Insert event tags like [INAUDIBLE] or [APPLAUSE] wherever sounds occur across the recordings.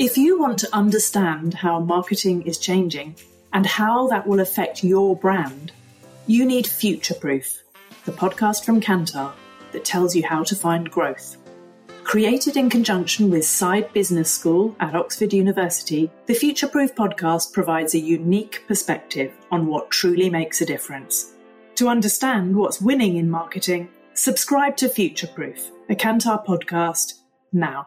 If you want to understand how marketing is changing and how that will affect your brand, you need Future Proof, the podcast from Kantar that tells you how to find growth. Created in conjunction with Saïd Business School at Oxford University, the Future Proof podcast provides a unique perspective on what truly makes a difference. To understand what's winning in marketing, subscribe to Future Proof, a Kantar podcast, now.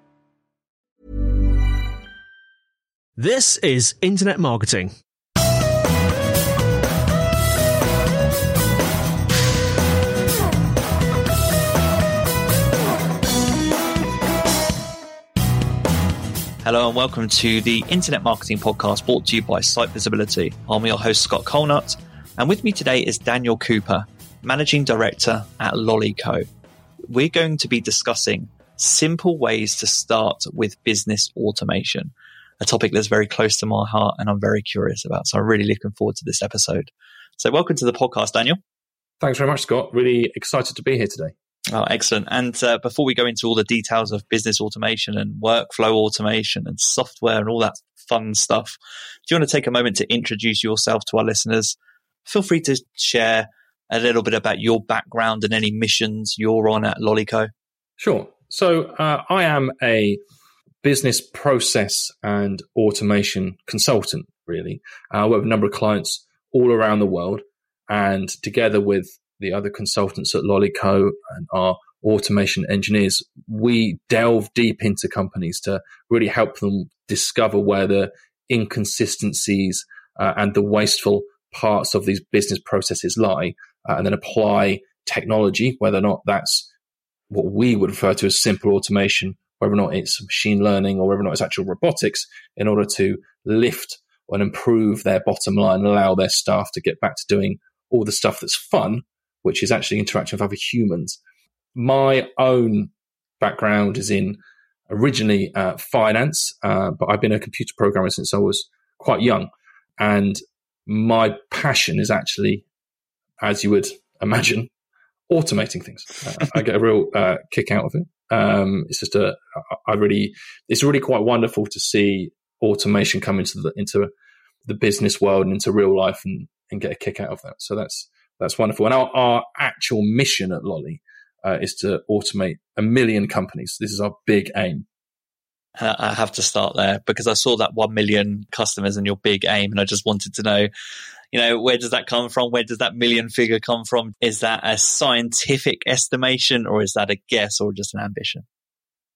This is Internet Marketing. Hello and welcome to the Internet Marketing Podcast brought to you by Site Visibility. I'm your host, Scott Colenutt, and with me today is Daniel Cooper, Managing Director at Lollyco. We're going to be discussing simple ways to start with business automation a topic that's very close to my heart and I'm very curious about. So I'm really looking forward to this episode. So welcome to the podcast, Daniel. Thanks very much, Scott. Really excited to be here today. Oh, excellent. And uh, before we go into all the details of business automation and workflow automation and software and all that fun stuff, do you want to take a moment to introduce yourself to our listeners? Feel free to share a little bit about your background and any missions you're on at Lollyco. Sure. So uh, I am a business process and automation consultant, really. Uh, I work with a number of clients all around the world. And together with the other consultants at Lollyco and our automation engineers, we delve deep into companies to really help them discover where the inconsistencies uh, and the wasteful parts of these business processes lie, uh, and then apply technology, whether or not that's what we would refer to as simple automation whether or not it's machine learning or whether or not it's actual robotics, in order to lift and improve their bottom line and allow their staff to get back to doing all the stuff that's fun, which is actually interaction with other humans. My own background is in originally uh, finance, uh, but I've been a computer programmer since I was quite young. And my passion is actually, as you would imagine, automating things. Uh, I get a real uh, kick out of it. Um, it's just a, I really, it's really quite wonderful to see automation come into the into the business world and into real life and, and get a kick out of that. So that's that's wonderful. And our, our actual mission at Lolly uh, is to automate a million companies. This is our big aim. I have to start there because I saw that 1 million customers and your big aim. And I just wanted to know, you know, where does that come from? Where does that million figure come from? Is that a scientific estimation or is that a guess or just an ambition?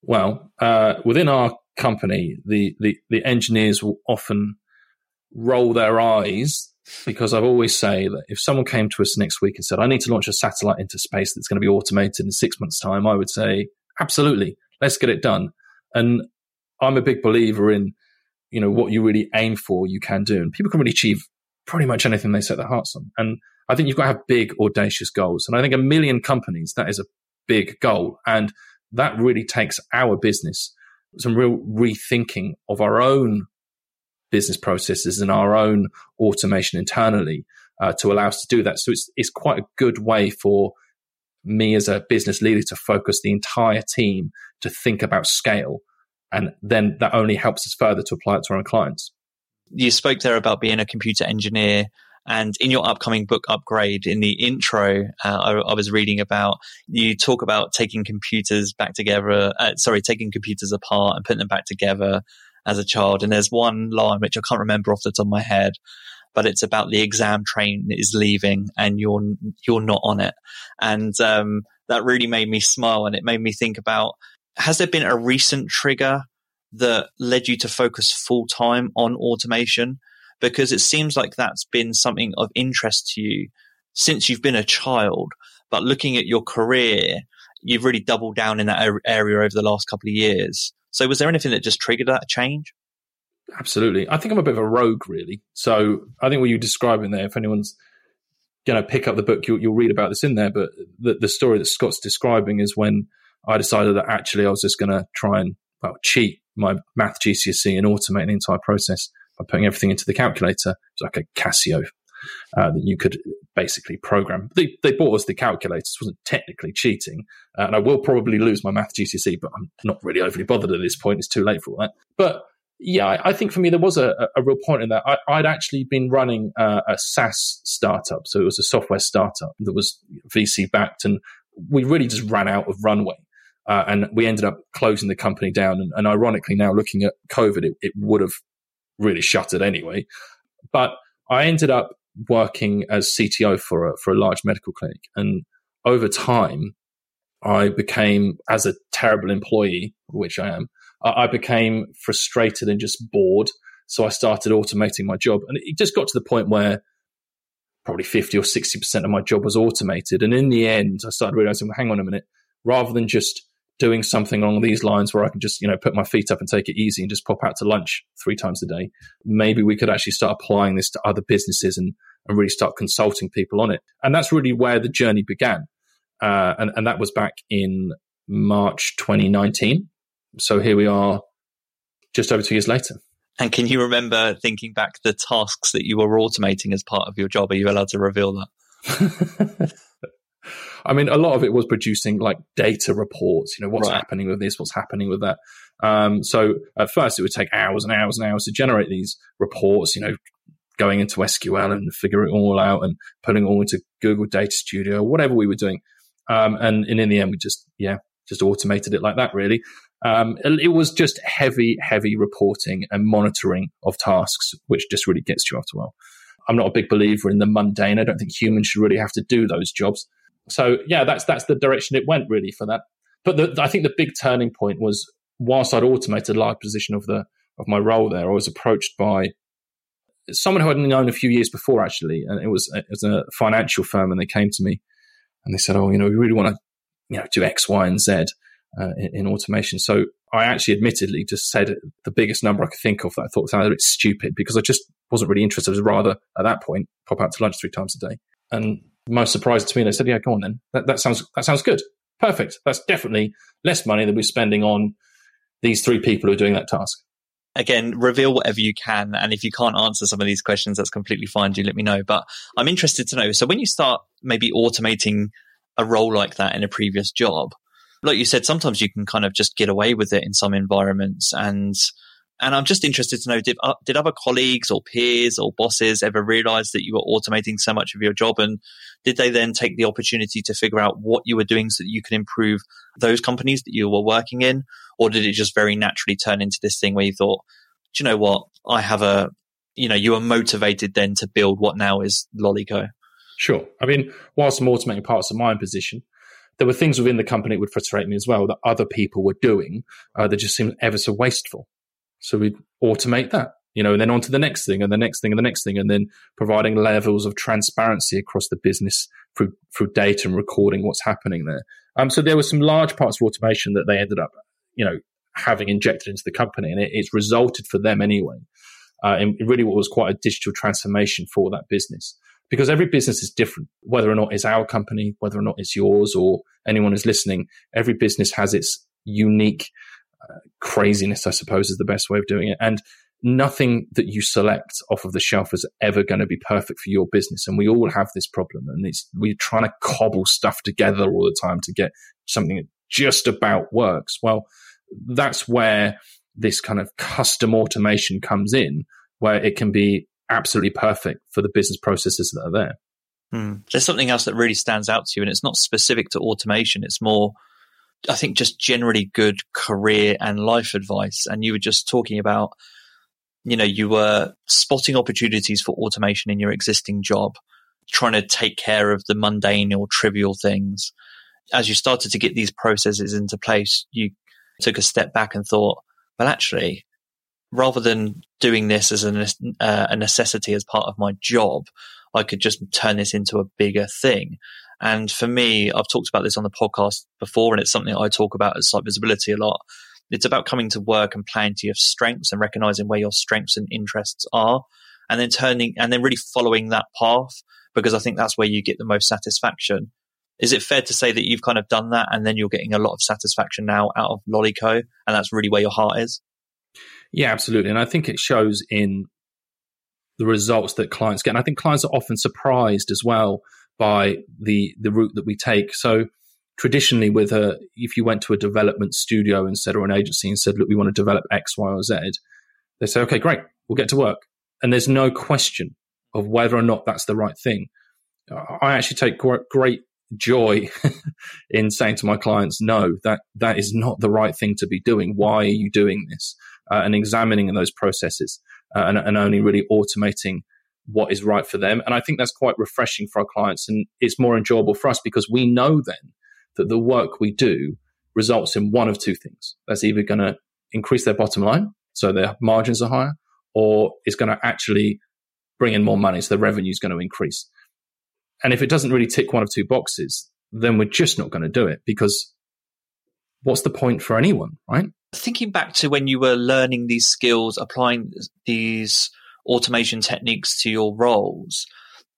Well, uh, within our company, the, the, the engineers will often roll their eyes because I've always say that if someone came to us next week and said, I need to launch a satellite into space that's going to be automated in six months' time, I would say, absolutely, let's get it done. And I'm a big believer in, you know, what you really aim for, you can do. And people can really achieve pretty much anything they set their hearts on. And I think you've got to have big, audacious goals. And I think a million companies, that is a big goal. And that really takes our business some real rethinking of our own business processes and our own automation internally uh, to allow us to do that. So it's, it's quite a good way for me as a business leader to focus the entire team to think about scale and then that only helps us further to apply it to our own clients. You spoke there about being a computer engineer. And in your upcoming book upgrade, in the intro, uh, I, I, was reading about you talk about taking computers back together. Uh, sorry, taking computers apart and putting them back together as a child. And there's one line which I can't remember off the top of my head, but it's about the exam train is leaving and you're you're not on it. And um, that really made me smile, and it made me think about has there been a recent trigger that led you to focus full time on automation? Because it seems like that's been something of interest to you since you've been a child. But looking at your career, you've really doubled down in that area over the last couple of years. So was there anything that just triggered that change? Absolutely. I think I'm a bit of a rogue, really. So I think what you're describing there, if anyone's going to pick up the book, you'll, you'll, read about this in there. But the, the story that Scott's describing is when I decided that actually I was just going to try and well, cheat my math GCSE and automate the entire process by putting everything into the calculator. It's like a Casio uh, that you could basically program. They, they bought us the calculators, wasn't technically cheating. Uh, and I will probably lose my math GCSE, but I'm not really overly bothered at this point. It's too late for all that. But yeah, I, I think for me, there was a, a real point in that. I, would actually been running uh, a SaaS startup. So it was a software startup that was VC backed. And we really just ran out of runway. Uh, and we ended up closing the company down. And, and ironically, now looking at COVID, it, it would have really shuttered anyway. But I ended up working as CTO for a, for a large medical clinic. And over time, I became, as a terrible employee, which I am, I became frustrated and just bored. So I started automating my job. And it just got to the point where probably 50 or 60% of my job was automated. And in the end, I started realizing, well, hang on a minute, rather than just doing something along these lines where I can just, you know, put my feet up and take it easy and just pop out to lunch three times a day. Maybe we could actually start applying this to other businesses and, and really start consulting people on it. And that's really where the journey began. Uh, and, and that was back in March 2019. So here we are just over two years later. And can you remember thinking back the tasks that you were automating as part of your job? Are you allowed to reveal that? [LAUGHS] I mean, a lot of it was producing like data reports, you know, what's right. happening with this, what's happening with that. Um, so at first it would take hours and hours and hours to generate these reports, you know, going into SQL and figure it all out and putting it all into Google Data Studio, whatever we were doing. Um, and, and in the end, we just, yeah, just automated it like that, really. Um, it was just heavy, heavy reporting and monitoring of tasks, which just really gets you after a while. I'm not a big believer in the mundane. I don't think humans should really have to do those jobs. So yeah, that's that's the direction it went really for that. But the, I think the big turning point was whilst I'd automated a large position of the of my role there, I was approached by someone who I'd known a few years before actually, and it was it was a financial firm, and they came to me and they said, "Oh, you know, we really want to, you know, do X, Y, and Z uh, in, in, automation." So I actually, admittedly, just said the biggest number I could think of that I thought sounded a bit stupid because I just wasn't really interested. I was rather at that point pop out to lunch three times a day, and most surprising to me, they said, "Yeah, go on then. That, that sounds that sounds good. Perfect. That's definitely less money than we're spending on these three people who are doing that task." Again, reveal whatever you can, and if you can't answer some of these questions, that's completely fine. Do let me know. But I'm interested to know. So when you start maybe automating a role like that in a previous job, like you said, sometimes you can kind of just get away with it in some environments, and and I'm just interested to know did, uh, did other colleagues or peers or bosses ever realize that you were automating so much of your job? And did they then take the opportunity to figure out what you were doing so that you could improve those companies that you were working in? Or did it just very naturally turn into this thing where you thought, do you know what? I have a, you know, you were motivated then to build what now is Lollyco? Sure. I mean, whilst I'm automating parts of my own position, there were things within the company that would frustrate me as well that other people were doing uh, that just seemed ever so wasteful. So we automate that, you know, and then on to the next thing and the next thing and the next thing, and then providing levels of transparency across the business through, through data and recording what's happening there. Um, so there were some large parts of automation that they ended up, you know, having injected into the company, and it, it's resulted for them anyway. Uh, in really what was quite a digital transformation for that business because every business is different. Whether or not it's our company, whether or not it's yours, or anyone is listening, every business has its unique craziness, I suppose, is the best way of doing it. And nothing that you select off of the shelf is ever going to be perfect for your business. And we all have this problem. And it's, we're trying to cobble stuff together all the time to get something that just about works. Well, that's where this kind of custom automation comes in, where it can be absolutely perfect for the business processes that are there. Hmm. There's something else that really stands out to you, and it's not specific to automation. It's more I think just generally good career and life advice. And you were just talking about, you know, you were spotting opportunities for automation in your existing job, trying to take care of the mundane or trivial things. As you started to get these processes into place, you took a step back and thought, well, actually, rather than doing this as a, uh, a necessity as part of my job, I could just turn this into a bigger thing. And for me, I've talked about this on the podcast before, and it's something I talk about at Site Visibility a lot. It's about coming to work and playing to your strengths and recognizing where your strengths and interests are and then turning and then really following that path because I think that's where you get the most satisfaction. Is it fair to say that you've kind of done that and then you're getting a lot of satisfaction now out of Lollyco and that's really where your heart is? Yeah, absolutely. And I think it shows in the results that clients get. And I think clients are often surprised as well by the the route that we take. So traditionally with a if you went to a development studio instead or an agency and said, look, we want to develop X, Y, or Z, they say, okay, great, we'll get to work. And there's no question of whether or not that's the right thing. I actually take great joy [LAUGHS] in saying to my clients, no, that, that is not the right thing to be doing. Why are you doing this? Uh, and examining those processes uh, and, and only really automating what is right for them. And I think that's quite refreshing for our clients. And it's more enjoyable for us because we know then that the work we do results in one of two things. That's either going to increase their bottom line, so their margins are higher, or it's going to actually bring in more money, so the revenue is going to increase. And if it doesn't really tick one of two boxes, then we're just not going to do it because what's the point for anyone, right? Thinking back to when you were learning these skills, applying these automation techniques to your roles,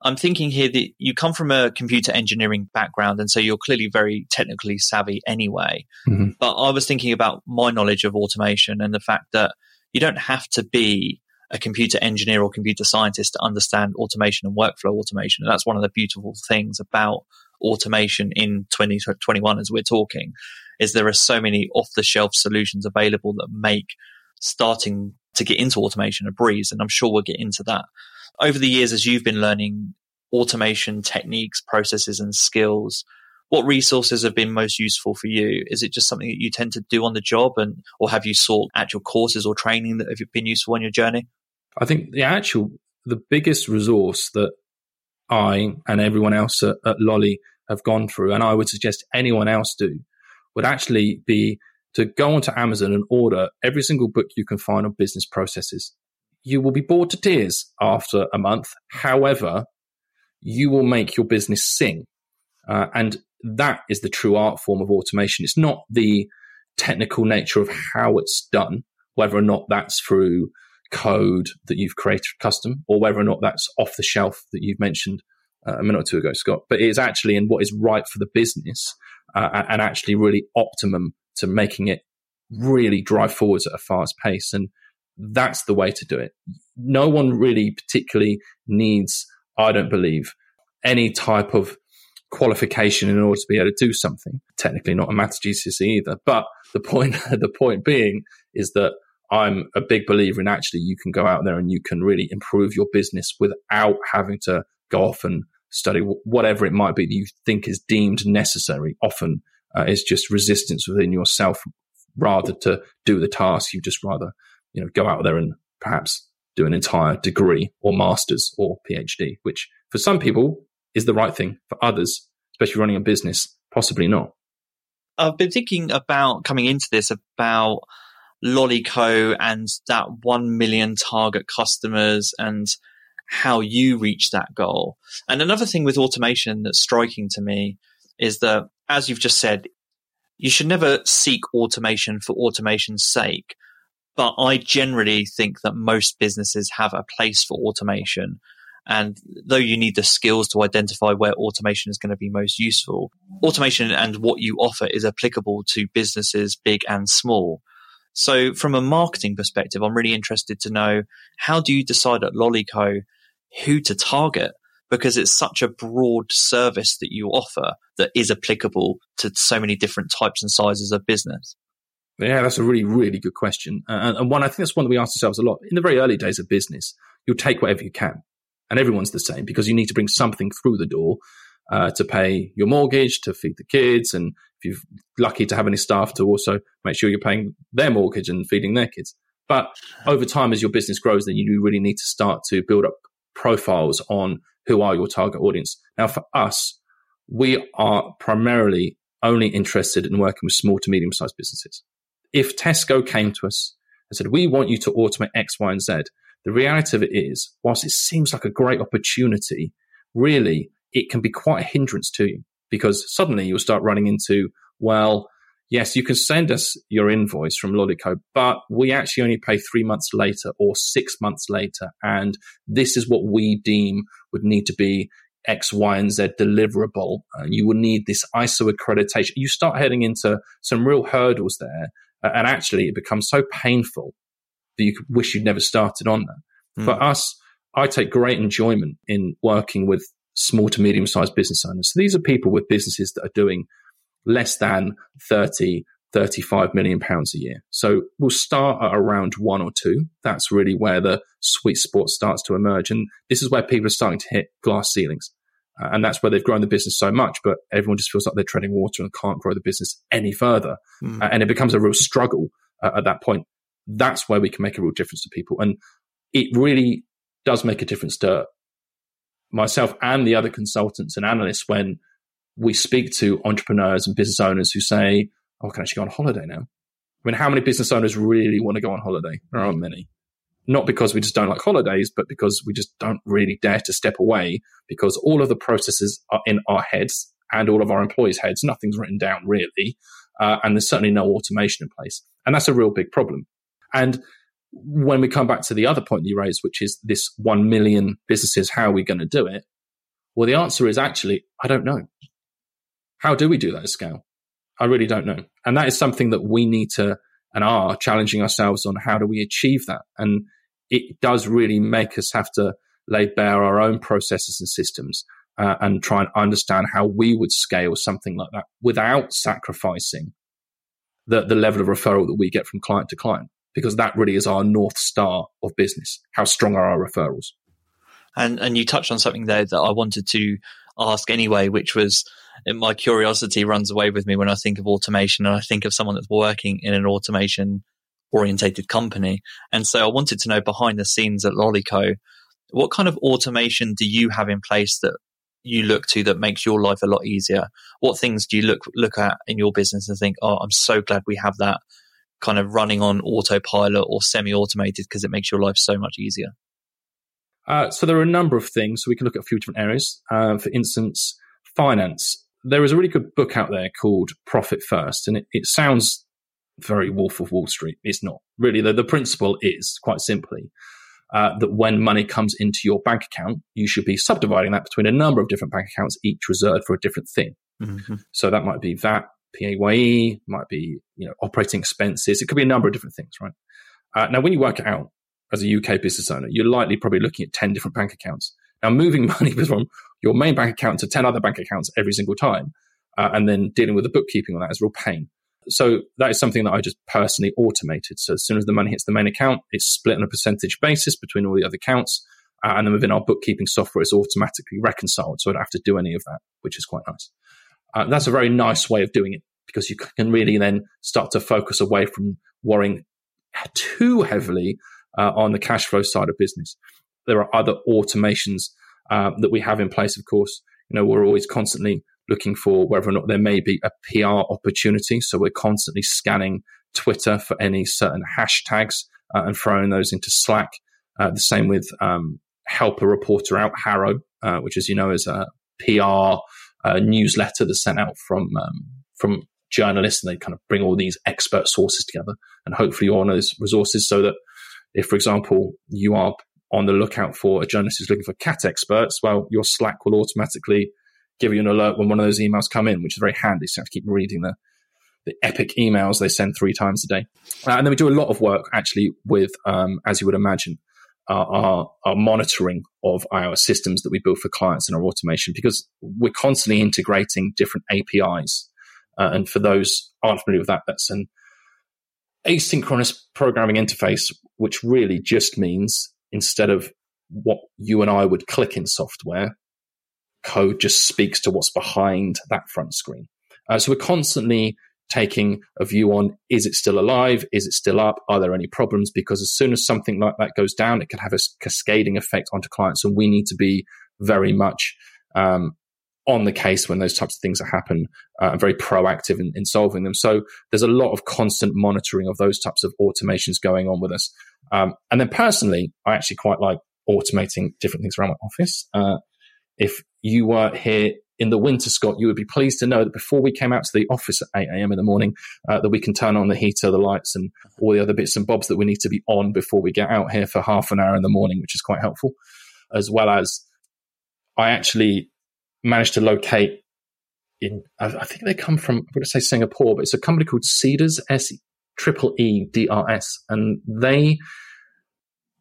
I'm thinking here that you come from a computer engineering background, and so you're clearly very technically savvy anyway. Mm-hmm. But I was thinking about my knowledge of automation and the fact that you don't have to be a computer engineer or computer scientist to understand automation and workflow automation. And that's one of the beautiful things about automation in 2021 as we're talking is there are so many off the shelf solutions available that make starting to get into automation a breeze. And I'm sure we'll get into that over the years as you've been learning automation techniques, processes and skills, what resources have been most useful for you? Is it just something that you tend to do on the job and or have you sought actual courses or training that have been useful on your journey? I think the actual the biggest resource that I and everyone else at, at Lolly have gone through, and I would suggest anyone else do, would actually be to go onto Amazon and order every single book you can find on business processes you will be bored to tears after a month. However, you will make your business sing. Uh, and that is the true art form of automation. It's not the technical nature of how it's done, whether or not that's through code that you've created custom or whether or not that's off the shelf that you've mentioned uh, a minute or two ago, Scott. But it's actually in what is right for the business uh, and actually really optimum to making it really drive forwards at a fast pace. And that's the way to do it. No one really particularly needs, I don't believe, any type of qualification in order to be able to do something. Technically not a maths GCSE either. But the point [LAUGHS] the point being is that I'm a big believer in actually you can go out there and you can really improve your business without having to go off and study whatever it might be that you think is deemed necessary. Often uh, it's just resistance within yourself rather to do the task. You just rather you know, go out there and perhaps do an entire degree or master's or PhD, which for some people is the right thing. For others, especially running a business, possibly not. I've been thinking about coming into this about Lollyco and that 1 million target customers and how you reach that goal. And another thing with automation that's striking to me is that, as you've just said, you should never seek automation for automation's sake. But I generally think that most businesses have a place for automation. And though you need the skills to identify where automation is going to be most useful, automation and what you offer is applicable to businesses big and small. So from a marketing perspective, I'm really interested to know how do you decide at Lollyco who to target? Because it's such a broad service that you offer that is applicable to so many different types and sizes of business. Yeah, that's a really, really good question. Uh, and one, I think that's one that we ask ourselves a lot. In the very early days of business, you'll take whatever you can. And everyone's the same because you need to bring something through the door uh, to pay your mortgage, to feed the kids. And if you're lucky to have any staff to also make sure you're paying their mortgage and feeding their kids. But over time, as your business grows, then you really need to start to build up profiles on who are your target audience. Now, for us, we are primarily only interested in working with small to medium sized businesses if Tesco came to us and said, we want you to automate X, Y, and Z, the reality of it is, whilst it seems like a great opportunity, really it can be quite a hindrance to you because suddenly you'll start running into, well, yes, you can send us your invoice from Lollyco, but we actually only pay three months later or six months later. And this is what we deem would need to be X, Y, and Z deliverable. And you will need this ISO accreditation. You start heading into some real hurdles there. And actually, it becomes so painful that you wish you'd never started on that. Mm. For us, I take great enjoyment in working with small to medium sized business owners. So these are people with businesses that are doing less than 30, 35 million pounds a year. So we'll start at around one or two. That's really where the sweet spot starts to emerge. And this is where people are starting to hit glass ceilings. Uh, and that's where they've grown the business so much, but everyone just feels like they're treading water and can't grow the business any further. Mm. Uh, and it becomes a real struggle uh, at that point. That's where we can make a real difference to people. And it really does make a difference to myself and the other consultants and analysts when we speak to entrepreneurs and business owners who say, Oh, I can actually go on holiday now. I mean, how many business owners really want to go on holiday? There aren't many. Not because we just don't like holidays, but because we just don't really dare to step away because all of the processes are in our heads and all of our employees' heads. Nothing's written down really. Uh, and there's certainly no automation in place. And that's a real big problem. And when we come back to the other point you raised, which is this 1 million businesses, how are we going to do it? Well, the answer is actually, I don't know. How do we do that at scale? I really don't know. And that is something that we need to and are challenging ourselves on how do we achieve that? And it does really make us have to lay bare our own processes and systems uh, and try and understand how we would scale something like that without sacrificing the, the level of referral that we get from client to client, because that really is our North Star of business. How strong are our referrals? And, and you touched on something there that I wanted to ask anyway, which was my curiosity runs away with me when I think of automation and I think of someone that's working in an automation orientated company. And so I wanted to know behind the scenes at Lollyco, what kind of automation do you have in place that you look to that makes your life a lot easier? What things do you look look at in your business and think, oh, I'm so glad we have that kind of running on autopilot or semi-automated because it makes your life so much easier? Uh, so there are a number of things. So we can look at a few different areas. Uh, for instance, finance. There is a really good book out there called Profit First, and it, it sounds very Wolf of Wall Street. It's not really. The, the principle is quite simply uh, that when money comes into your bank account, you should be subdividing that between a number of different bank accounts, each reserved for a different thing. Mm-hmm. So that might be VAT, PAYE, might be you know operating expenses. It could be a number of different things, right? Uh, now, when you work it out, as a UK business owner, you're likely probably looking at 10 different bank accounts. Now, moving [LAUGHS] money from your main bank account to 10 other bank accounts every single time, uh, and then dealing with the bookkeeping on that is real pain. So that is something that I just personally automated. So as soon as the money hits the main account, it's split on a percentage basis between all the other accounts. Uh, and then within our bookkeeping software, it's automatically reconciled. So I don't have to do any of that, which is quite nice. Uh, that's a very nice way of doing it because you can really then start to focus away from worrying too heavily uh, on the cash flow side of business. There are other automations uh, that we have in place, of course. You know, we're always constantly looking for whether or not there may be a PR opportunity. So we're constantly scanning Twitter for any certain hashtags uh, and throwing those into Slack. Uh, the same with um, Help a Reporter Out, HARO, uh, which, as you know, is a PR uh, newsletter that's sent out from um, from journalists, and they kind of bring all these expert sources together. And hopefully, you're on those resources so that if, for example, you are on the lookout for a journalist who's looking for cat experts, well, your Slack will automatically give you an alert when one of those emails come in, which is very handy. So you have to keep reading the, the epic emails they send three times a day. Uh, and then we do a lot of work actually with, um, as you would imagine, uh, our, our monitoring of our systems that we build for clients and our automation because we're constantly integrating different APIs. Uh, and for those aren't familiar with that, that's an asynchronous programming interface, which really just means instead of what you and I would click in software, code just speaks to what's behind that front screen. Uh, so we're constantly taking a view on is it still alive? Is it still up? Are there any problems? Because as soon as something like that goes down, it can have a cascading effect onto clients. And we need to be very much um, on the case when those types of things happen uh, and very proactive in, in, solving them. So there's a lot of constant monitoring of those types of automations going on with us. Um, and then personally, I actually quite like automating different things around my office. Uh, if you were here in the winter, Scott, you would be pleased to know that before we came out to the office at 8 a.m. in the morning, uh, that we can turn on the heater, the lights, and all the other bits and bobs that we need to be on before we get out here for half an hour in the morning, which is quite helpful. As well as I actually managed to locate in, I think they come from, I'm going to say Singapore, but it's a company called Cedars, S triple E D R S, and they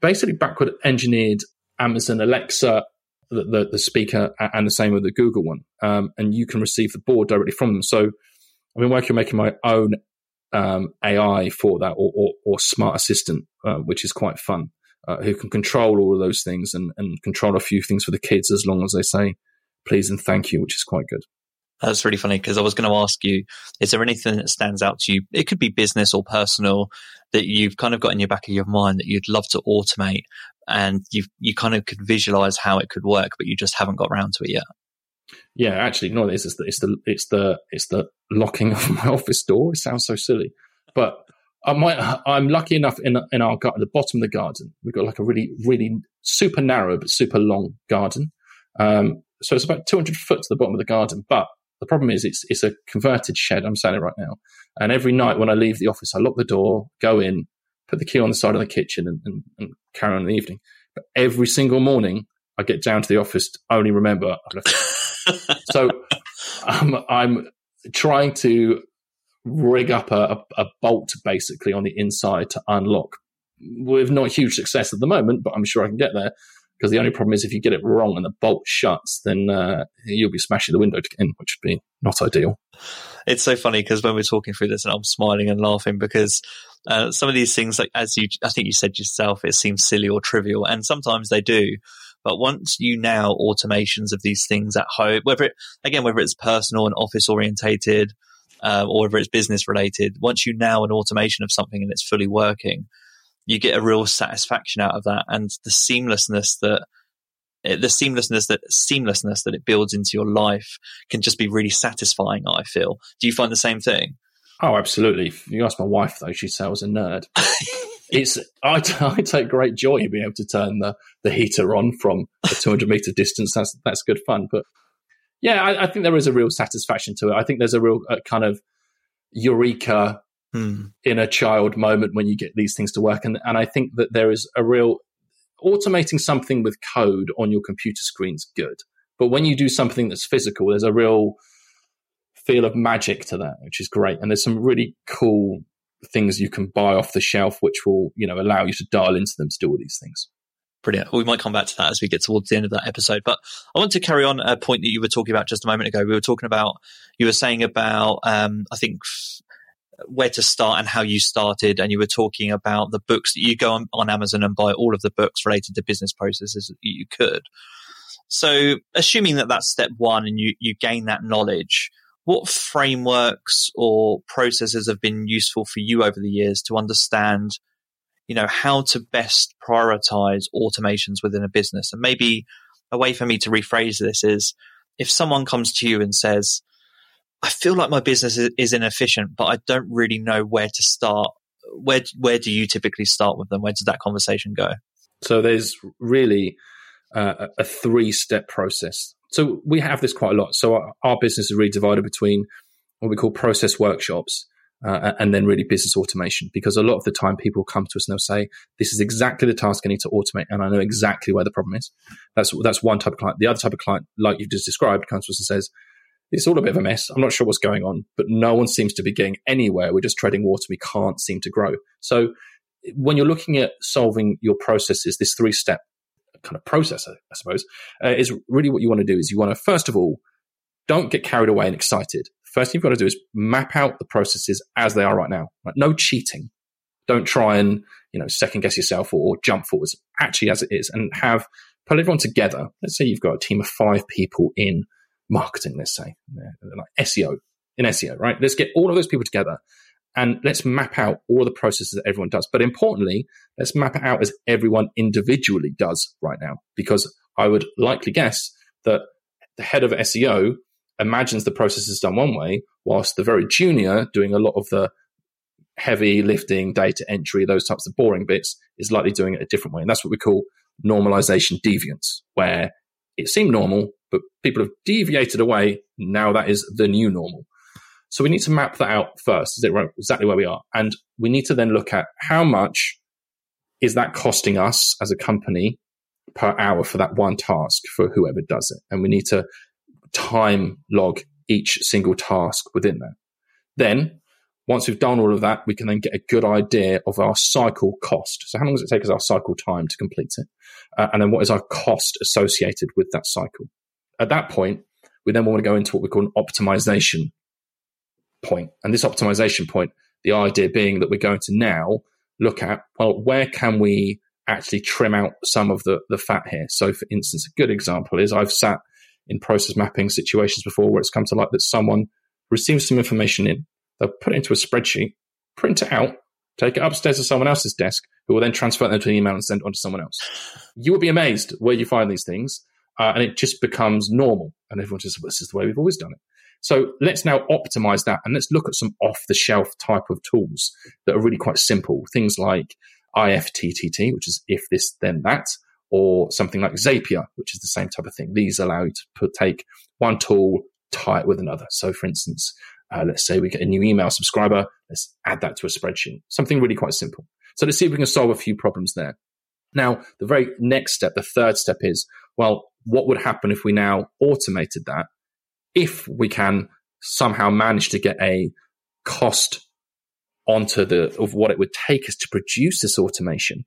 basically backward engineered Amazon Alexa, the, the, the, speaker, and the same with the Google one. Um, and you can receive the board directly from them. So I've been working on making my own um, AI for that or, or, or smart assistant, uh, which is quite fun, uh, who can control all of those things and, and control a few things for the kids as long as they say please and thank you, which is quite good. That's really funny because I was going to ask you: Is there anything that stands out to you? It could be business or personal that you've kind of got in your back of your mind that you'd love to automate, and you you kind of could visualize how it could work, but you just haven't got around to it yet. Yeah, actually, no, it's the it's the it's the it's the locking [LAUGHS] of my office door. It sounds so silly, but I might, I'm lucky enough in in our at the bottom of the garden. We've got like a really really super narrow but super long garden. Um, so it's about 200 foot to the bottom of the garden, but the problem is it's it's a converted shed. I'm selling right now, and every night when I leave the office, I lock the door, go in, put the key on the side of the kitchen, and, and, and carry on in the evening. But every single morning, I get down to the office to only remember. [LAUGHS] so um, I'm trying to rig up a, a, a bolt basically on the inside to unlock with not huge success at the moment, but I'm sure I can get there. Because the only problem is if you get it wrong and the bolt shuts, then uh, you'll be smashing the window again, which would be not ideal. It's so funny because when we're talking through this, and I'm smiling and laughing because uh, some of these things, like as you, I think you said yourself, it seems silly or trivial, and sometimes they do. But once you now automations of these things at home, whether it again whether it's personal and office orientated, uh, or whether it's business related, once you now an automation of something and it's fully working, you get a real satisfaction out of that and the seamlessness that the seamlessness that seamlessness that it builds into your life can just be really satisfying i feel. Do you find the same thing? Oh absolutely. If you ask my wife though she'd say i was a nerd. [LAUGHS] It's I, I take great joy in being able to turn the, the heater on from a 200 meter distance. That's that's good fun. But yeah I, I, think there is a real satisfaction to it. I think there's a real uh, kind of eureka hmm. inner child moment when you get these things to work. And, and I think that there is a real automating something with code on your computer screen is good. But when you do something that's physical, there's a real feel of magic to that, which is great. And there's some really cool things you can buy off the shelf, which will, you know, allow you to dial into them to do all these things. Brilliant. We might come back to that as we get towards the end of that episode. But I want to carry on a point that you were talking about just a moment ago. We were talking about, you were saying about, um, I think where to start and how you started. And you were talking about the books that you go on, on Amazon and buy all of the books related to business processes that you could. So, assuming that that's step one and you, you gain that knowledge, what frameworks or processes have been useful for you over the years to understand, you know, how to best prioritize automations within a business? And maybe a way for me to rephrase this is if someone comes to you and says, I feel like my business is, inefficient, but I don't really know where to start. Where where do you typically start with them? Where does that conversation go? So there's really uh, a three step process. So we have this quite a lot. So our, our, business is really divided between what we call process workshops. Uh, and then really business automation because a lot of the time people come to us and they'll say this is exactly the task I need to automate and I know exactly where the problem is. That's that's one type of client. The other type of client, like you've just described, comes to us and says it's all a bit of a mess. I'm not sure what's going on, but no one seems to be getting anywhere. We're just treading water. We can't seem to grow. So when you're looking at solving your processes, this three step kind of process, I suppose, uh, is really what you want to do is you want to, first of all, don't get carried away and excited. First thing you've got to do is map out the processes as they are right now. No cheating. Don't try and, you know, second guess yourself or, or jump forwards actually as it is and have put everyone together. Let's say you've got a team of five people in marketing, let's say, like SEO, in SEO, right? Let's get all of those people together and let's map out all the processes that everyone does. But importantly, let's map it out as everyone individually does right now, because I would likely guess that the head of SEO imagines the process is done one way, whilst the very junior doing a lot of the heavy lifting, data entry, those types of boring bits is likely doing it a different way. And that's what we call normalization deviance, where it seemed normal, but people have deviated away. Now that is the new normal. So we need to map that out first. Is it right? Exactly where we are. And we need to then look at how much is that costing us as a company per hour for that one task for whoever does it. And we need to time log each single task within that. Then once we've done all of that, we can then get a good idea of our cycle cost. So how long does it take us our cycle time to complete it? Uh, and then what is our cost associated with that cycle? At that point, we then want to go into what we call an optimization point. And this optimization point, the idea being that we're going to now look at, well, where can we actually trim out some of the, the fat here? So for instance, a good example is I've sat in process mapping situations before where it's come to light that someone receives some information in They'll put it into a spreadsheet, print it out, take it upstairs to someone else's desk, who will then transfer them to an email and send it on to someone else. You will be amazed where you find these things, uh, and it just becomes normal. And everyone says, well, this is the way we've always done it. So let's now optimize that and let's look at some off the shelf type of tools that are really quite simple. Things like IFTTT, which is if this, then that, or something like Zapier, which is the same type of thing. These allow you to take one tool, tie it with another. So, for instance, uh, let's say we get a new email subscriber. Let's add that to a spreadsheet. Something really quite simple. So let's see if we can solve a few problems there. Now, the very next step, the third step is, well, what would happen if we now automated that? If we can somehow manage to get a cost onto the, of what it would take us to produce this automation.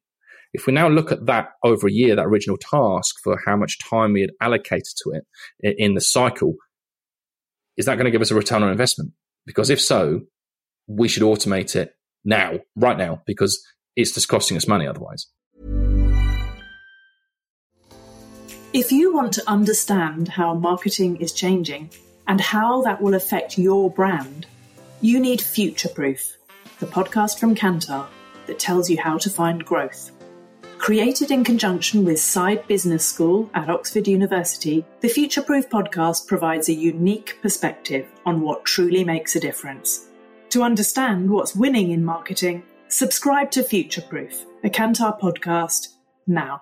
If we now look at that over a year, that original task for how much time we had allocated to it in the cycle, is that going to give us a return on investment? Because if so, we should automate it now, right now, because it's just costing us money otherwise. If you want to understand how marketing is changing and how that will affect your brand, you need Future Proof, the podcast from Kantar that tells you how to find growth. Created in conjunction with Saïd Business School at Oxford University, the Future Proof podcast provides a unique perspective on what truly makes a difference. To understand what's winning in marketing, subscribe to Future Proof, a Kantar podcast, now.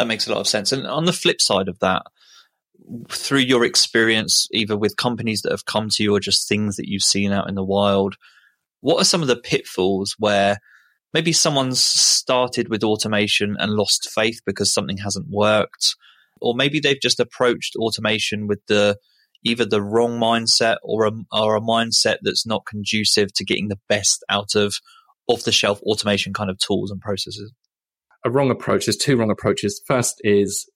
That makes a lot of sense. And on the flip side of that, through your experience, either with companies that have come to you or just things that you've seen out in the wild, what are some of the pitfalls where maybe someone's started with automation and lost faith because something hasn't worked? Or maybe they've just approached automation with the either the wrong mindset or a, or a mindset that's not conducive to getting the best out of off the shelf automation kind of tools and processes a wrong approach. There's two wrong approaches. First is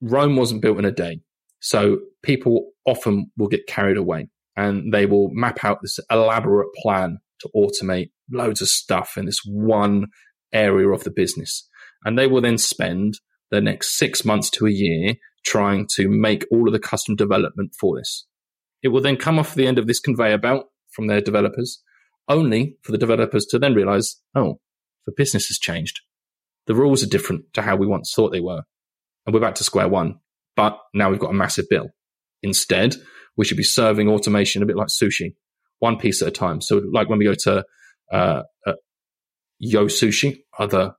Rome wasn't built in a day. So people often will get carried away and they will map out this elaborate plan to automate loads of stuff in this one area of the business. And they will then spend the next six months to a year trying to make all of the custom development for this. It will then come off the end of this conveyor belt from their developers, only for the developers to then realize, oh, the business has changed. The rules are different to how we once thought they were. And we're back to square one. But now we've got a massive bill. Instead, we should be serving automation a bit like sushi, one piece at a time. So, like when we go to uh, uh, Yo Sushi, other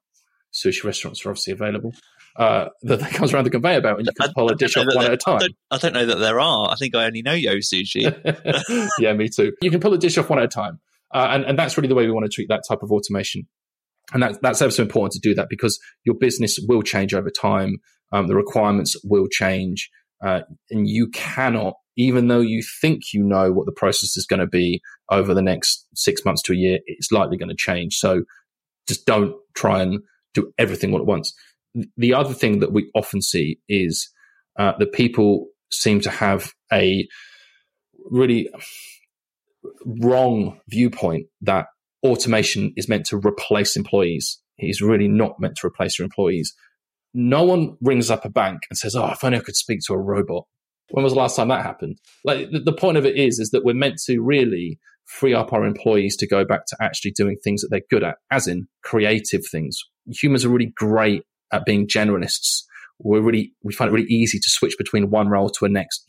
sushi restaurants are obviously available. Uh, that, that comes around the conveyor belt and you can pull a dish off one at a time. I don't, I don't, know that there are. I think I only know Yo Sushi. [LAUGHS] [LAUGHS] yeah, me too. You can pull a dish off one at a time. Uh, and, and that's really the way we want to treat that type of automation. And that, that's ever so important to do that because your business will change over time. Um, the requirements will change. Uh, and you cannot, even though you think you know what the process is going to be over the next six months to a year, it's likely going to change. So just don't try and do everything all at once. The other thing that we often see is uh, that people seem to have a really wrong viewpoint that automation is meant to replace employees. It's really not meant to replace your employees. No one rings up a bank and says, "Oh, if only I could speak to a robot." When was the last time that happened? Like the, point of it is, is that we're meant to really free up our employees to go back to actually doing things that they're good at, as in creative things. Humans are really great at being generalists. We're really we find it really easy to switch between one role to a next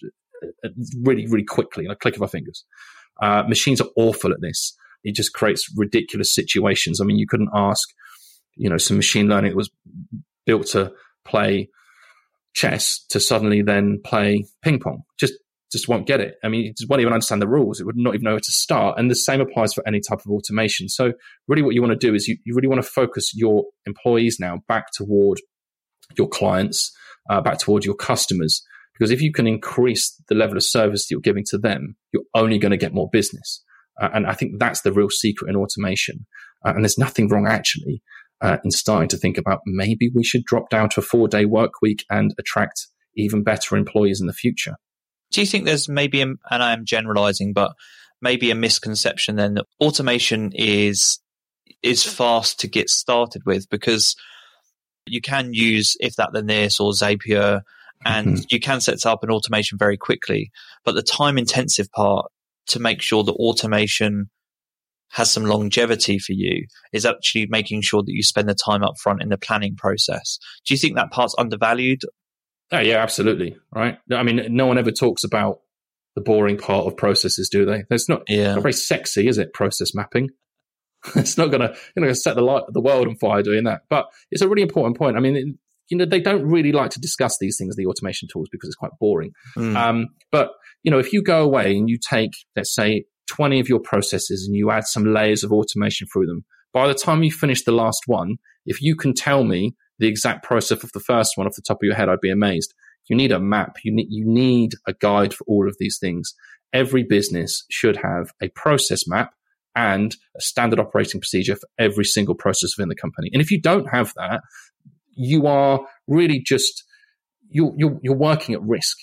uh, really, really quickly in a click of our fingers. Uh, machines are awful at this. It just creates ridiculous situations. I mean, you couldn't ask, you know, some machine learning that was built to play chess to suddenly then play ping pong. Just just won't get it. I mean, it just won't even understand the rules. It would not even know where to start. And the same applies for any type of automation. So really what you want to do is you, you really want to focus your employees now back toward your clients, uh, back toward your customers. Because if you can increase the level of service that you're giving to them, you're only going to get more business. Uh, and I think that's the real secret in automation. Uh, and there's nothing wrong actually uh, in starting to think about maybe we should drop down to a four day work week and attract even better employees in the future. Do you think there's maybe, a, and I am generalizing, but maybe a misconception then that automation is is fast to get started with because you can use if that then this or Zapier and mm-hmm. you can set up an automation very quickly. But the time intensive part to make sure that automation has some longevity for you is actually making sure that you spend the time up front in the planning process. Do you think that part's undervalued? Oh, yeah, absolutely. Right. I mean, no one ever talks about the boring part of processes, do they? It's not, yeah. not very sexy, is it? Process mapping. [LAUGHS] it's not going to you know set the light, of the world on fire doing that. But it's a really important point. I mean, you know, they don't really like to discuss these things, the automation tools, because it's quite boring. Mm. Um, but, you know, if you go away and you take, let's say, 20 of your processes and you add some layers of automation through them, by the time you finish the last one, if you can tell me the exact process of the first one off the top of your head, I'd be amazed. You need a map. You need, you need a guide for all of these things. Every business should have a process map and a standard operating procedure for every single process within the company. And if you don't have that, you are really just you're, you're, you're working at risk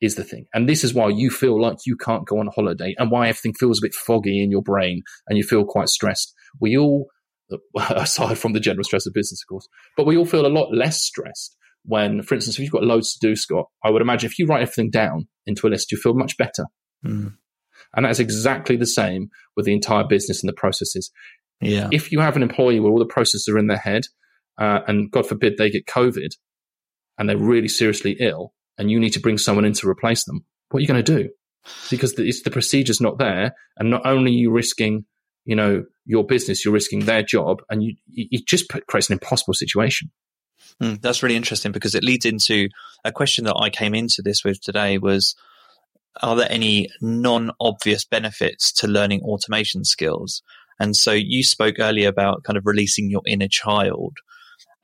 is the thing. And this is why you feel like you can't go on holiday and why everything feels a bit foggy in your brain and you feel quite stressed. We all, [LAUGHS] aside from the general stress of business, of course, but we all feel a lot less stressed when, for instance, if you've got loads to do, Scott, I would imagine if you write everything down into a list, you feel much better. Mm. And that's exactly the same with the entire business and the processes. Yeah. If you have an employee where all the processes are in their head uh, and God forbid they get COVID and they're really seriously ill, and you need to bring someone in to replace them, what are you going to do? Because the, the procedure's not there, and not only you risking, you know, your business, you're risking their job, and you it just put, creates an impossible situation. Mm, that's really interesting because it leads into a question that I came into this with today was are there any non-obvious benefits to learning automation skills? And so you spoke earlier about kind of releasing your inner child.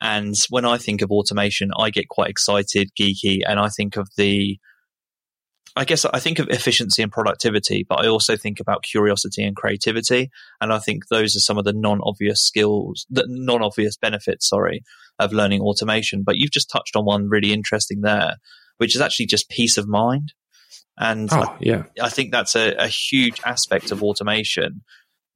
And when I think of automation, I get quite excited, geeky, and I think of the I guess I think of efficiency and productivity, but I also think about curiosity and creativity. And I think those are some of the non-obvious skills, the non-obvious benefits, sorry, of learning automation. But you've just touched on one really interesting there, which is actually just peace of mind. And oh, I, yeah. I think that's a, a huge aspect of automation,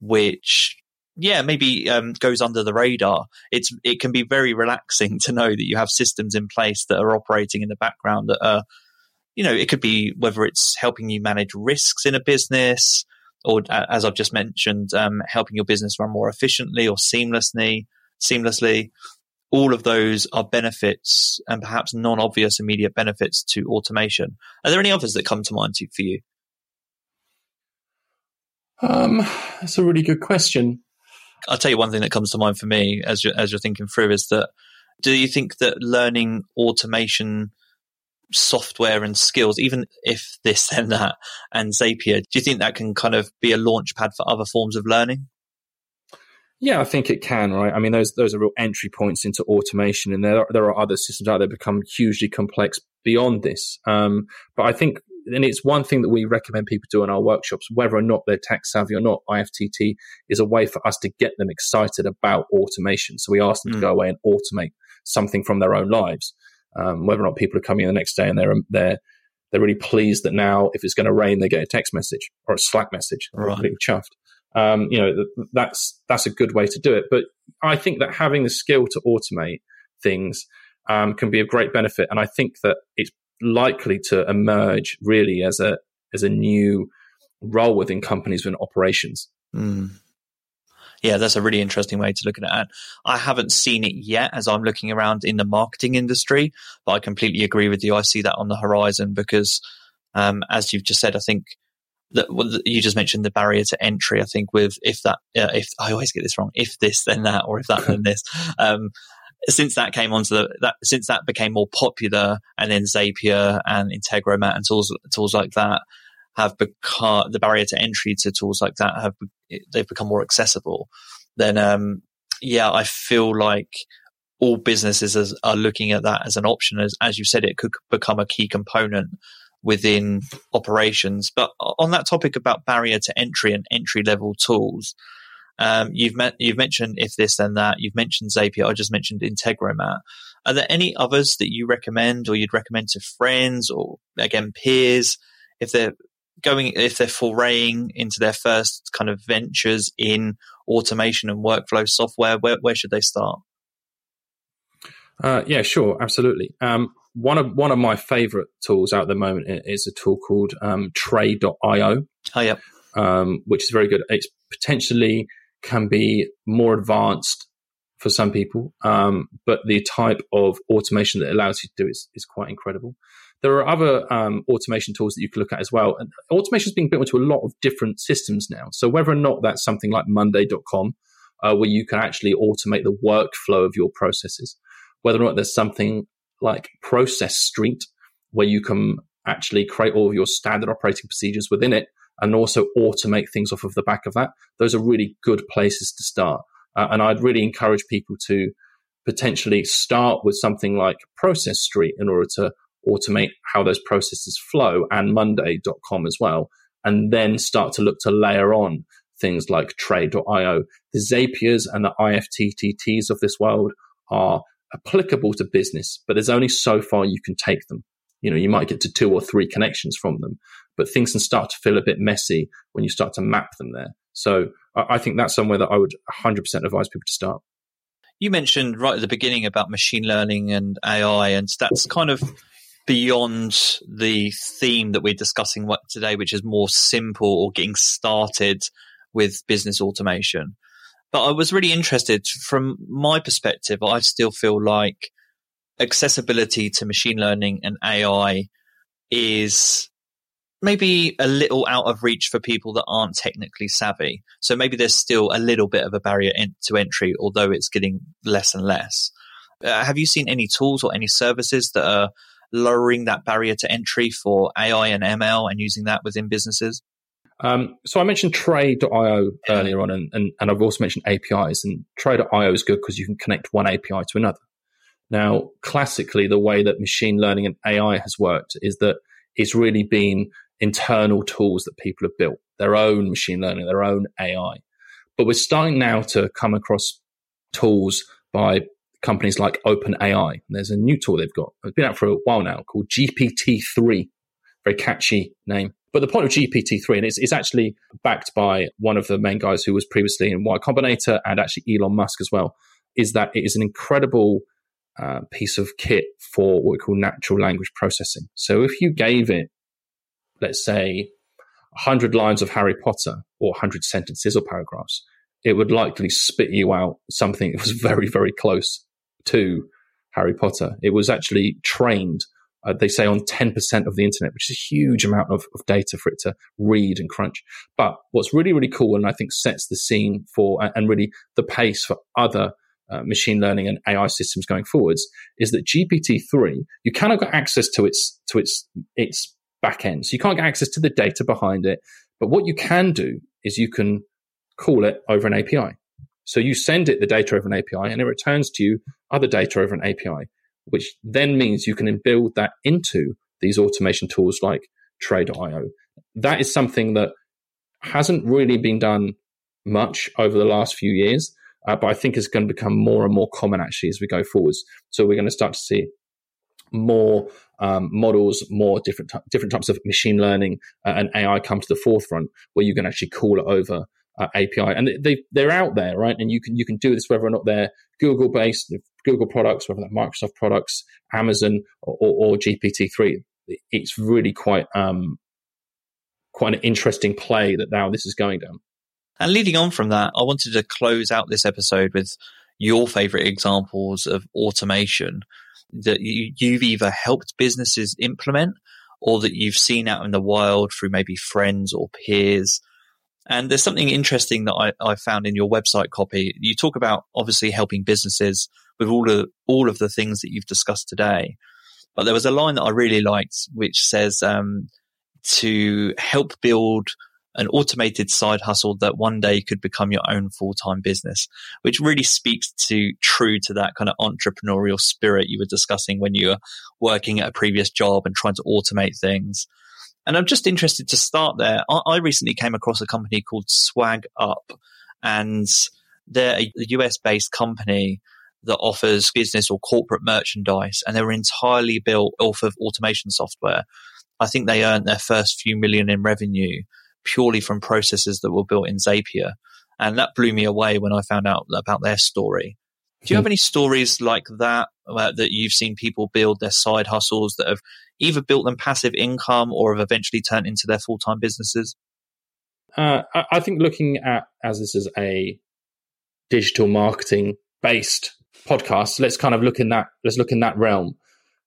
which yeah, maybe um, goes under the radar. It's it can be very relaxing to know that you have systems in place that are operating in the background that are, you know, it could be whether it's helping you manage risks in a business, or as I've just mentioned, um, helping your business run more efficiently or seamlessly. Seamlessly, all of those are benefits and perhaps non-obvious immediate benefits to automation. Are there any others that come to mind for you? Um, that's a really good question. I'll tell you one thing that comes to mind for me as you're, as you're thinking through is that do you think that learning automation software and skills, even if this and that and Zapier, do you think that can kind of be a launch pad for other forms of learning? Yeah, I think it can, right? I mean, those those are real entry points into automation, and there are, there are other systems out there become hugely complex beyond this. Um, but I think, and it's one thing that we recommend people do in our workshops, whether or not they're tech savvy or not. IFTTT is a way for us to get them excited about automation. So we ask them mm. to go away and automate something from their own lives. Um, whether or not people are coming in the next day and they're they're they're really pleased that now if it's going to rain they get a text message or a Slack message. Right. Really chuffed. Um, you know that's that's a good way to do it. But I think that having the skill to automate things um, can be of great benefit, and I think that it's likely to emerge really as a as a new role within companies within operations. Mm yeah, that's a really interesting way to look at it. I haven't seen it yet as I'm looking around in the marketing industry, but I completely agree with you. I see that on the horizon because, um, as you've just said, I think that well, you just mentioned the barrier to entry. I think with if that, uh, if I always get this wrong, if this then that, or if that then [LAUGHS] this. Um, since that came onto the that since that became more popular, and then Zapier and Integromat and tools tools like that have become the barrier to entry to tools like that have they've become more accessible, then um, yeah, I feel like all businesses are looking at that as an option. As as you said, it could become a key component within operations. But on that topic about barrier to entry and entry level tools, um, you've met, you've mentioned if this then that. You've mentioned Zapier. I just mentioned Integromat. Are there any others that you recommend or you'd recommend to friends or again peers if they're going if they're foraying into their first kind of ventures in automation and workflow software where, where should they start uh, yeah sure absolutely um, one of one of my favorite tools out at the moment is a tool called um, tray.io oh yeah um, which is very good it's potentially can be more advanced for some people um, but the type of automation that allows you to do is, is quite incredible there are other um, automation tools that you can look at as well. And automation is being built into a lot of different systems now. So whether or not that's something like Monday.com, uh, where you can actually automate the workflow of your processes, whether or not there's something like Process Street, where you can actually create all of your standard operating procedures within it and also automate things off of the back of that. Those are really good places to start. Uh, and I'd really encourage people to potentially start with something like Process Street in order to automate how those processes flow and monday.com as well and then start to look to layer on things like tray.io the zapiers and the IFTTTs of this world are applicable to business but there's only so far you can take them you know you might get to two or three connections from them but things can start to feel a bit messy when you start to map them there so i think that's somewhere that i would 100% advise people to start you mentioned right at the beginning about machine learning and ai and that's kind of beyond the theme that we're discussing today, which is more simple or getting started with business automation. But I was really interested from my perspective. I still feel like accessibility to machine learning and AI is maybe a little out of reach for people that aren't technically savvy. So maybe there's still a little bit of a barrier in, to entry, although it's getting less and less. Uh, have you seen any tools or any services that are lowering that barrier to entry for AI and ML and using that within businesses? Um, so I mentioned Tray.io earlier on, and, and, and I've also mentioned APIs. And Tray.io is good because you can connect one API to another. Now, classically, the way that machine learning and AI has worked is that it's really been internal tools that people have built, their own machine learning, their own AI. But we're starting now to come across tools by companies like OpenAI. There's a new tool they've got. It's been out for a while now called GPT-3. Very catchy name. But the point of GPT-3, and it's, it's actually backed by one of the main guys who was previously in Y Combinator and actually Elon Musk as well, is that it is an incredible uh, piece of kit for what we call natural language processing. So if you gave it, let's say, 100 lines of Harry Potter or 100 sentences or paragraphs, it would likely spit you out something [LAUGHS] that was very, very close to Harry Potter. It was actually trained, uh, they say, on 10% of the internet, which is a huge amount of, of, data for it to read and crunch. But what's really, really cool and I think sets the scene for and really the pace for other uh, machine learning and AI systems going forwards is that GPT-3, you cannot get access to its, to its, its back end. So you can't get access to the data behind it. But what you can do is you can call it over an API. So you send it the data over an API and it returns to you other data over an API, which then means you can build that into these automation tools like Tray.io. That is something that hasn't really been done much over the last few years, uh, but I think is going to become more and more common actually as we go forwards. So we're going to start to see more um, models, more different t- different types of machine learning uh, and AI come to the forefront, where you can actually call it over uh, API, and they they're out there, right? And you can you can do this whether or not they're Google based, Google products, whether they're Microsoft products, Amazon, or, or, or GPT three. It's really quite um, quite an interesting play that now this is going down. And leading on from that, I wanted to close out this episode with your favorite examples of automation that you, you've either helped businesses implement or that you've seen out in the wild through maybe friends or peers. And there's something interesting that I, I found in your website copy. You talk about obviously helping businesses with all of all of the things that you've discussed today. But there was a line that I really liked, which says um, to help build an automated side hustle that one day could become your own full-time business, which really speaks to true to that kind of entrepreneurial spirit you were discussing when you were working at a previous job and trying to automate things. And I'm just interested to start there. I, I recently came across a company called Swag Up and they're a US based company that offers business or corporate merchandise and they were entirely built off of automation software. I think they earned their first few million in revenue purely from processes that were built in Zapier. And that blew me away when I found out about their story. Do you have hmm. any stories like that uh, that you've seen people build their side hustles that have either built them passive income or have eventually turned into their full time businesses? Uh, I think looking at as this is a digital marketing based podcast, let's kind of look in that let's look in that realm.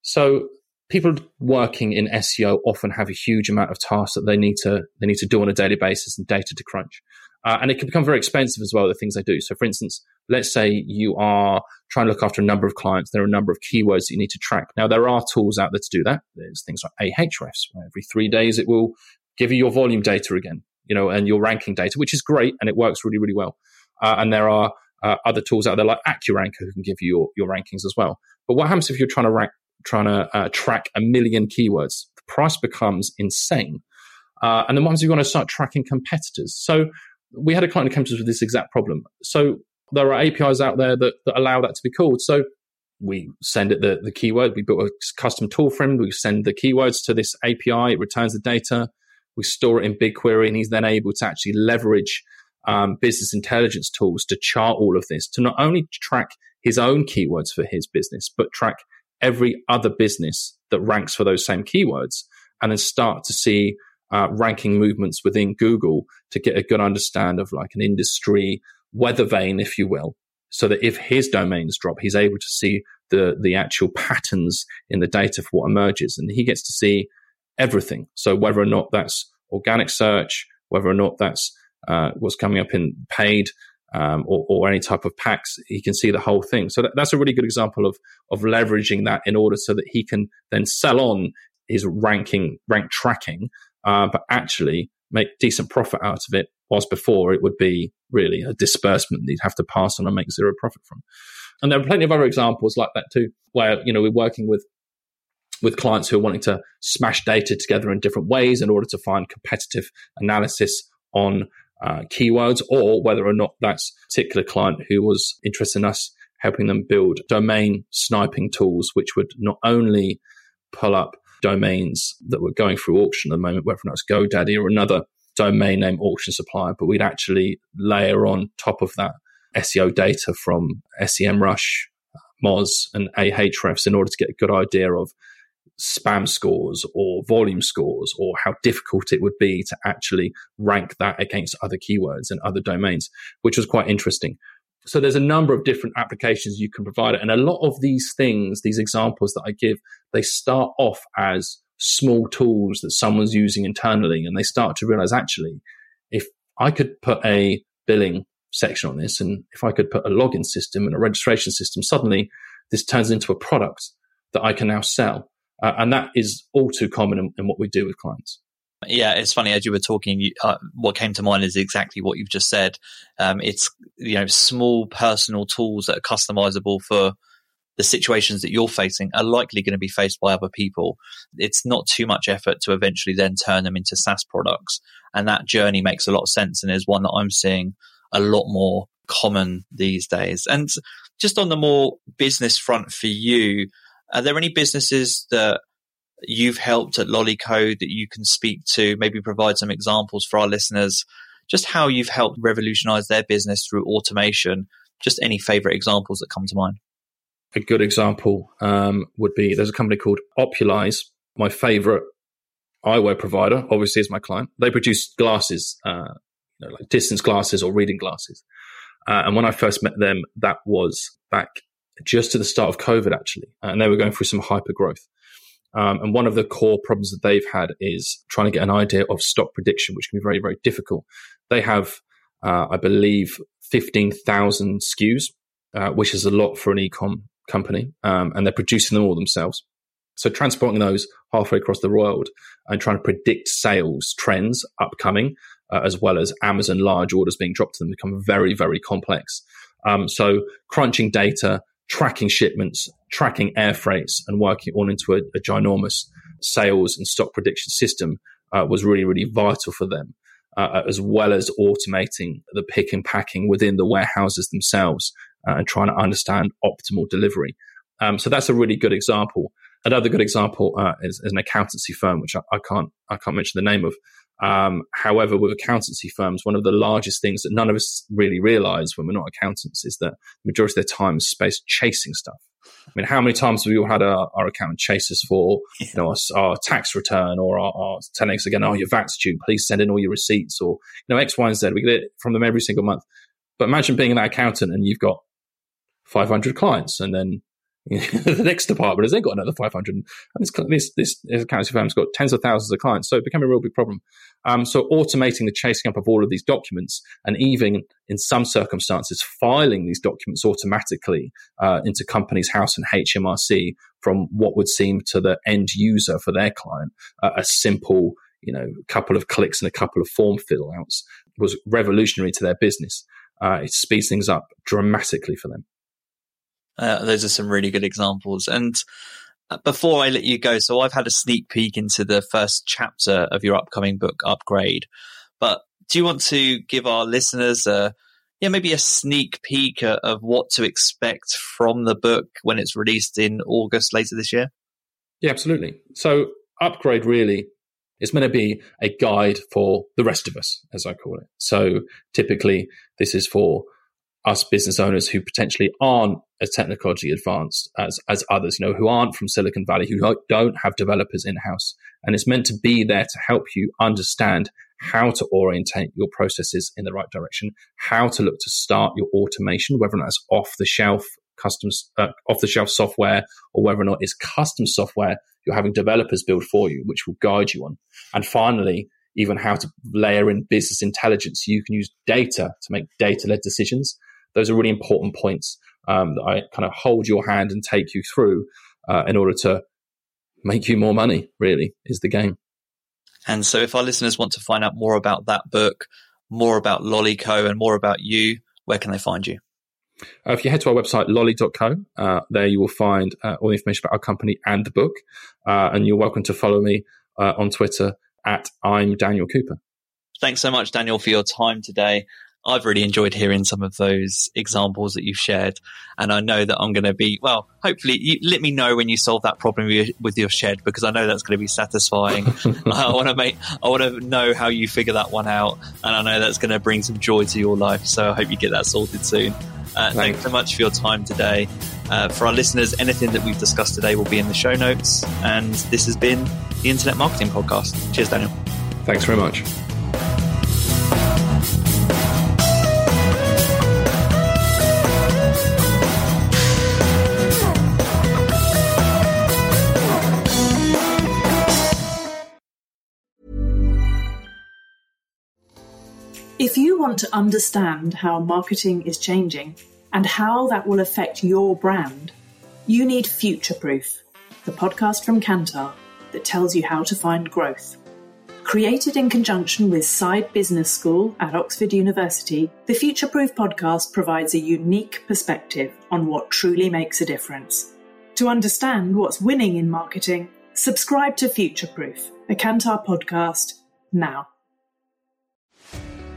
So people working in SEO often have a huge amount of tasks that they need to they need to do on a daily basis and data to crunch. Uh, and it can become very expensive as well, the things they do. So, for instance, let's say you are trying to look after a number of clients. There are a number of keywords that you need to track. Now, there are tools out there to do that. There's things like Ahrefs, where every three days it will give you your volume data again, you know, and your ranking data, which is great and it works really, really well. Uh, and there are uh, other tools out there like AccuRanker who can give you your, your rankings as well. But what happens if you're trying to rank trying to uh, track a million keywords. The price becomes insane. Uh, and the ones you want to start tracking competitors. So we had a client who came to us with this exact problem. So there are APIs out there that, that allow that to be called. So we send it the, the keyword. We built a custom tool for him. We send the keywords to this API. It returns the data. We store it in BigQuery, and he's then able to actually leverage um, business intelligence tools to chart all of this to not only track his own keywords for his business, but track every other business that ranks for those same keywords and then start to see uh, ranking movements within Google to get a good understand of like an industry weather vane, if you will, so that if his domains drop, he's able to see the the actual patterns in the data for what emerges, and he gets to see everything. So whether or not that's organic search, whether or not that's uh, what's coming up in paid, um, or, or, any type of packs, he can see the whole thing. So that, that's a really good example of of leveraging that in order so that he can then sell on his ranking, rank tracking, uh, but actually make decent profit out of it. Whilst before it would be really a disbursement that he'd have to pass on and make zero profit from. And there are plenty of other examples like that too, where you know we're working with with clients who are wanting to smash data together in different ways in order to find competitive analysis on uh, keywords or whether or not that's particular client who was interested in us helping them build domain sniping tools, which would not only pull up domains that were going through auction at the moment, whether or not it's GoDaddy or another domain name auction supplier, but we'd actually layer on top of that SEO data from SEMrush, Moz, and Ahrefs in order to get a good idea of spam scores or volume scores or how difficult it would be to actually rank that against other keywords and other domains, which was quite interesting. So there's a number of different applications you can provide it. And a lot of these things, these examples that I give, they start off as small tools that someone's using internally and they start to realize actually, if I could put a billing section on this and if I could put a login system and a registration system, suddenly this turns into a product that I can now sell uh, and that is all too common in, in, what we do with clients. Yeah, it's funny as you were talking. You, uh, what came to mind is exactly what you've just said. Um, it's you know small personal tools that are customizable for the situations that you're facing are likely going to be faced by other people. It's not too much effort to eventually then turn them into SaaS products, and that journey makes a lot of sense and is one that I'm seeing a lot more common these days. And just on the more business front for you, are there any businesses that you've helped at Lollyco that you can speak to, maybe provide some examples for our listeners, just how you've helped revolutionize their business through automation? Just any favorite examples that come to mind. A good example um, would be there's a company called Opulize, my favorite eyewear provider, obviously, is my client. They produce glasses, uh, you know, like distance glasses or reading glasses. Uh, and when I first met them, that was back just to the start of COVID, actually. And they were going through some hyper growth. Um, and one of the core problems that they've had is trying to get an idea of stock prediction, which can be very, very difficult. They have, uh, I believe, 15,000 SKUs, uh, which is a lot for an e-com company. Um, and they're producing them all themselves. So transporting those halfway across the world and trying to predict sales trends upcoming, uh, as well as Amazon large orders being dropped to them, become very, very complex. Um, so crunching data, tracking shipments, tracking air freights, and working all into a, a ginormous sales and stock prediction system uh, was really, really vital for them, uh, as well as automating the pick and packing within the warehouses themselves uh, and trying to understand optimal delivery. Um, so that's a really good example. Another good example uh, is, is, an accountancy firm, which I, I, can't I can't mention the name of. Um, however, with accountancy firms, one of the largest things that none of us really realize when we're not accountants is that the majority of their time is spent chasing stuff. I mean, how many times have we all had our, our accountant chase us for, you know, our, our tax return or our, our, telling us again, oh, your VAT's due, please send in all your receipts or, you know, X, Y, and Z. We get it from them every single month. But imagine being that accountant and you've got 500 clients and then [LAUGHS] the next department has then got another 500. And this, this, this accounting firm's got tens of thousands of clients. So it became a real big problem. Um, so automating the chasing up of all of these documents and even in some circumstances, filing these documents automatically uh, into companies house and HMRC from what would seem to the end user for their client uh, a simple, you know, couple of clicks and a couple of form fill outs was revolutionary to their business. Uh, it speeds things up dramatically for them. Uh, those are some really good examples. And uh, before I let you go, so I've had a sneak peek into the first chapter of your upcoming book, Upgrade. But do you want to give our listeners a yeah, maybe a sneak peek of what to expect from the book when it's released in August later this year? Yeah, absolutely. So, Upgrade really is meant to be a guide for the rest of us, as I call it. So, typically, this is for us business owners who potentially aren't as technologically advanced as, as others, you know, who aren't from Silicon Valley, who don't have developers in house. And it's meant to be there to help you understand how to orientate your processes in the right direction, how to look to start your automation, whether that's off the shelf custom uh, off the shelf software or whether or not it's custom software you're having developers build for you, which will guide you on. And finally, even how to layer in business intelligence. You can use data to make data led decisions those are really important points um, that I kind of hold your hand and take you through uh, in order to make you more money, really, is the game. And so, if our listeners want to find out more about that book, more about Lollyco, and more about you, where can they find you? Uh, if you head to our website, lolly.co, uh, there you will find uh, all the information about our company and the book. Uh, and you're welcome to follow me uh, on Twitter at I'm Daniel Cooper. Thanks so much, Daniel, for your time today. I've really enjoyed hearing some of those examples that you've shared. And I know that I'm going to be, well, hopefully, you, let me know when you solve that problem with your shed because I know that's going to be satisfying. [LAUGHS] I want to make, I want to know how you figure that one out. And I know that's going to bring some joy to your life. So I hope you get that sorted soon. Uh, thanks so much for your time today. Uh, for our listeners, anything that we've discussed today will be in the show notes. And this has been the Internet Marketing Podcast. Cheers, Daniel. Thanks very much. If you want to understand how marketing is changing and how that will affect your brand, you need Future Proof, the podcast from Kantar that tells you how to find growth. Created in conjunction with Saïd Business School at Oxford University, the Future Proof podcast provides a unique perspective on what truly makes a difference. To understand what's winning in marketing, subscribe to Future Proof, a Kantar podcast, now.